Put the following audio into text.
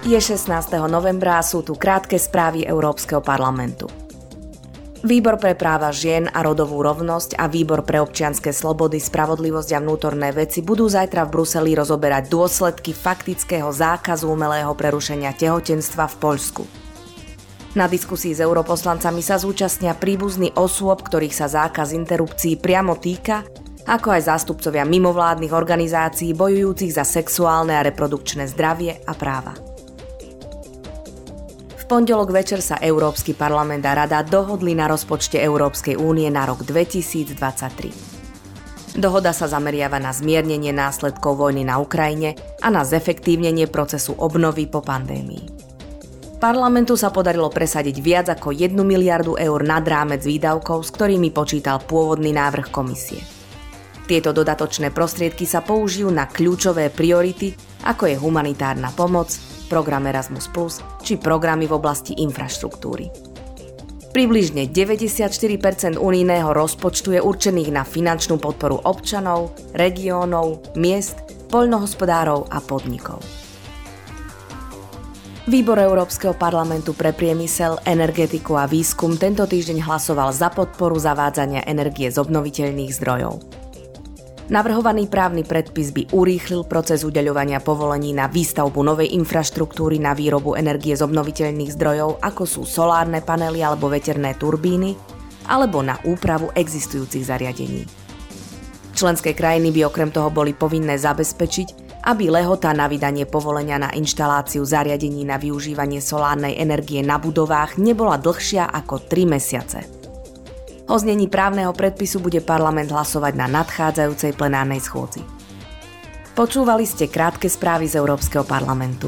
Je 16. novembra a sú tu krátke správy Európskeho parlamentu. Výbor pre práva žien a rodovú rovnosť a Výbor pre občianske slobody, spravodlivosť a vnútorné veci budú zajtra v Bruseli rozoberať dôsledky faktického zákazu umelého prerušenia tehotenstva v Poľsku. Na diskusii s europoslancami sa zúčastnia príbuzní osôb, ktorých sa zákaz interrupcií priamo týka, ako aj zástupcovia mimovládnych organizácií bojujúcich za sexuálne a reprodukčné zdravie a práva pondelok večer sa Európsky parlament a Rada dohodli na rozpočte Európskej únie na rok 2023. Dohoda sa zameriava na zmiernenie následkov vojny na Ukrajine a na zefektívnenie procesu obnovy po pandémii. Parlamentu sa podarilo presadiť viac ako 1 miliardu eur nad rámec výdavkov, s ktorými počítal pôvodný návrh komisie. Tieto dodatočné prostriedky sa použijú na kľúčové priority, ako je humanitárna pomoc, program Erasmus+, či programy v oblasti infraštruktúry. Približne 94% unijného rozpočtu je určených na finančnú podporu občanov, regiónov, miest, poľnohospodárov a podnikov. Výbor Európskeho parlamentu pre priemysel, energetiku a výskum tento týždeň hlasoval za podporu zavádzania energie z obnoviteľných zdrojov. Navrhovaný právny predpis by urýchlil proces udeľovania povolení na výstavbu novej infraštruktúry na výrobu energie z obnoviteľných zdrojov, ako sú solárne panely alebo veterné turbíny, alebo na úpravu existujúcich zariadení. Členské krajiny by okrem toho boli povinné zabezpečiť, aby lehota na vydanie povolenia na inštaláciu zariadení na využívanie solárnej energie na budovách nebola dlhšia ako 3 mesiace. O znení právneho predpisu bude parlament hlasovať na nadchádzajúcej plenárnej schôdzi. Počúvali ste krátke správy z Európskeho parlamentu.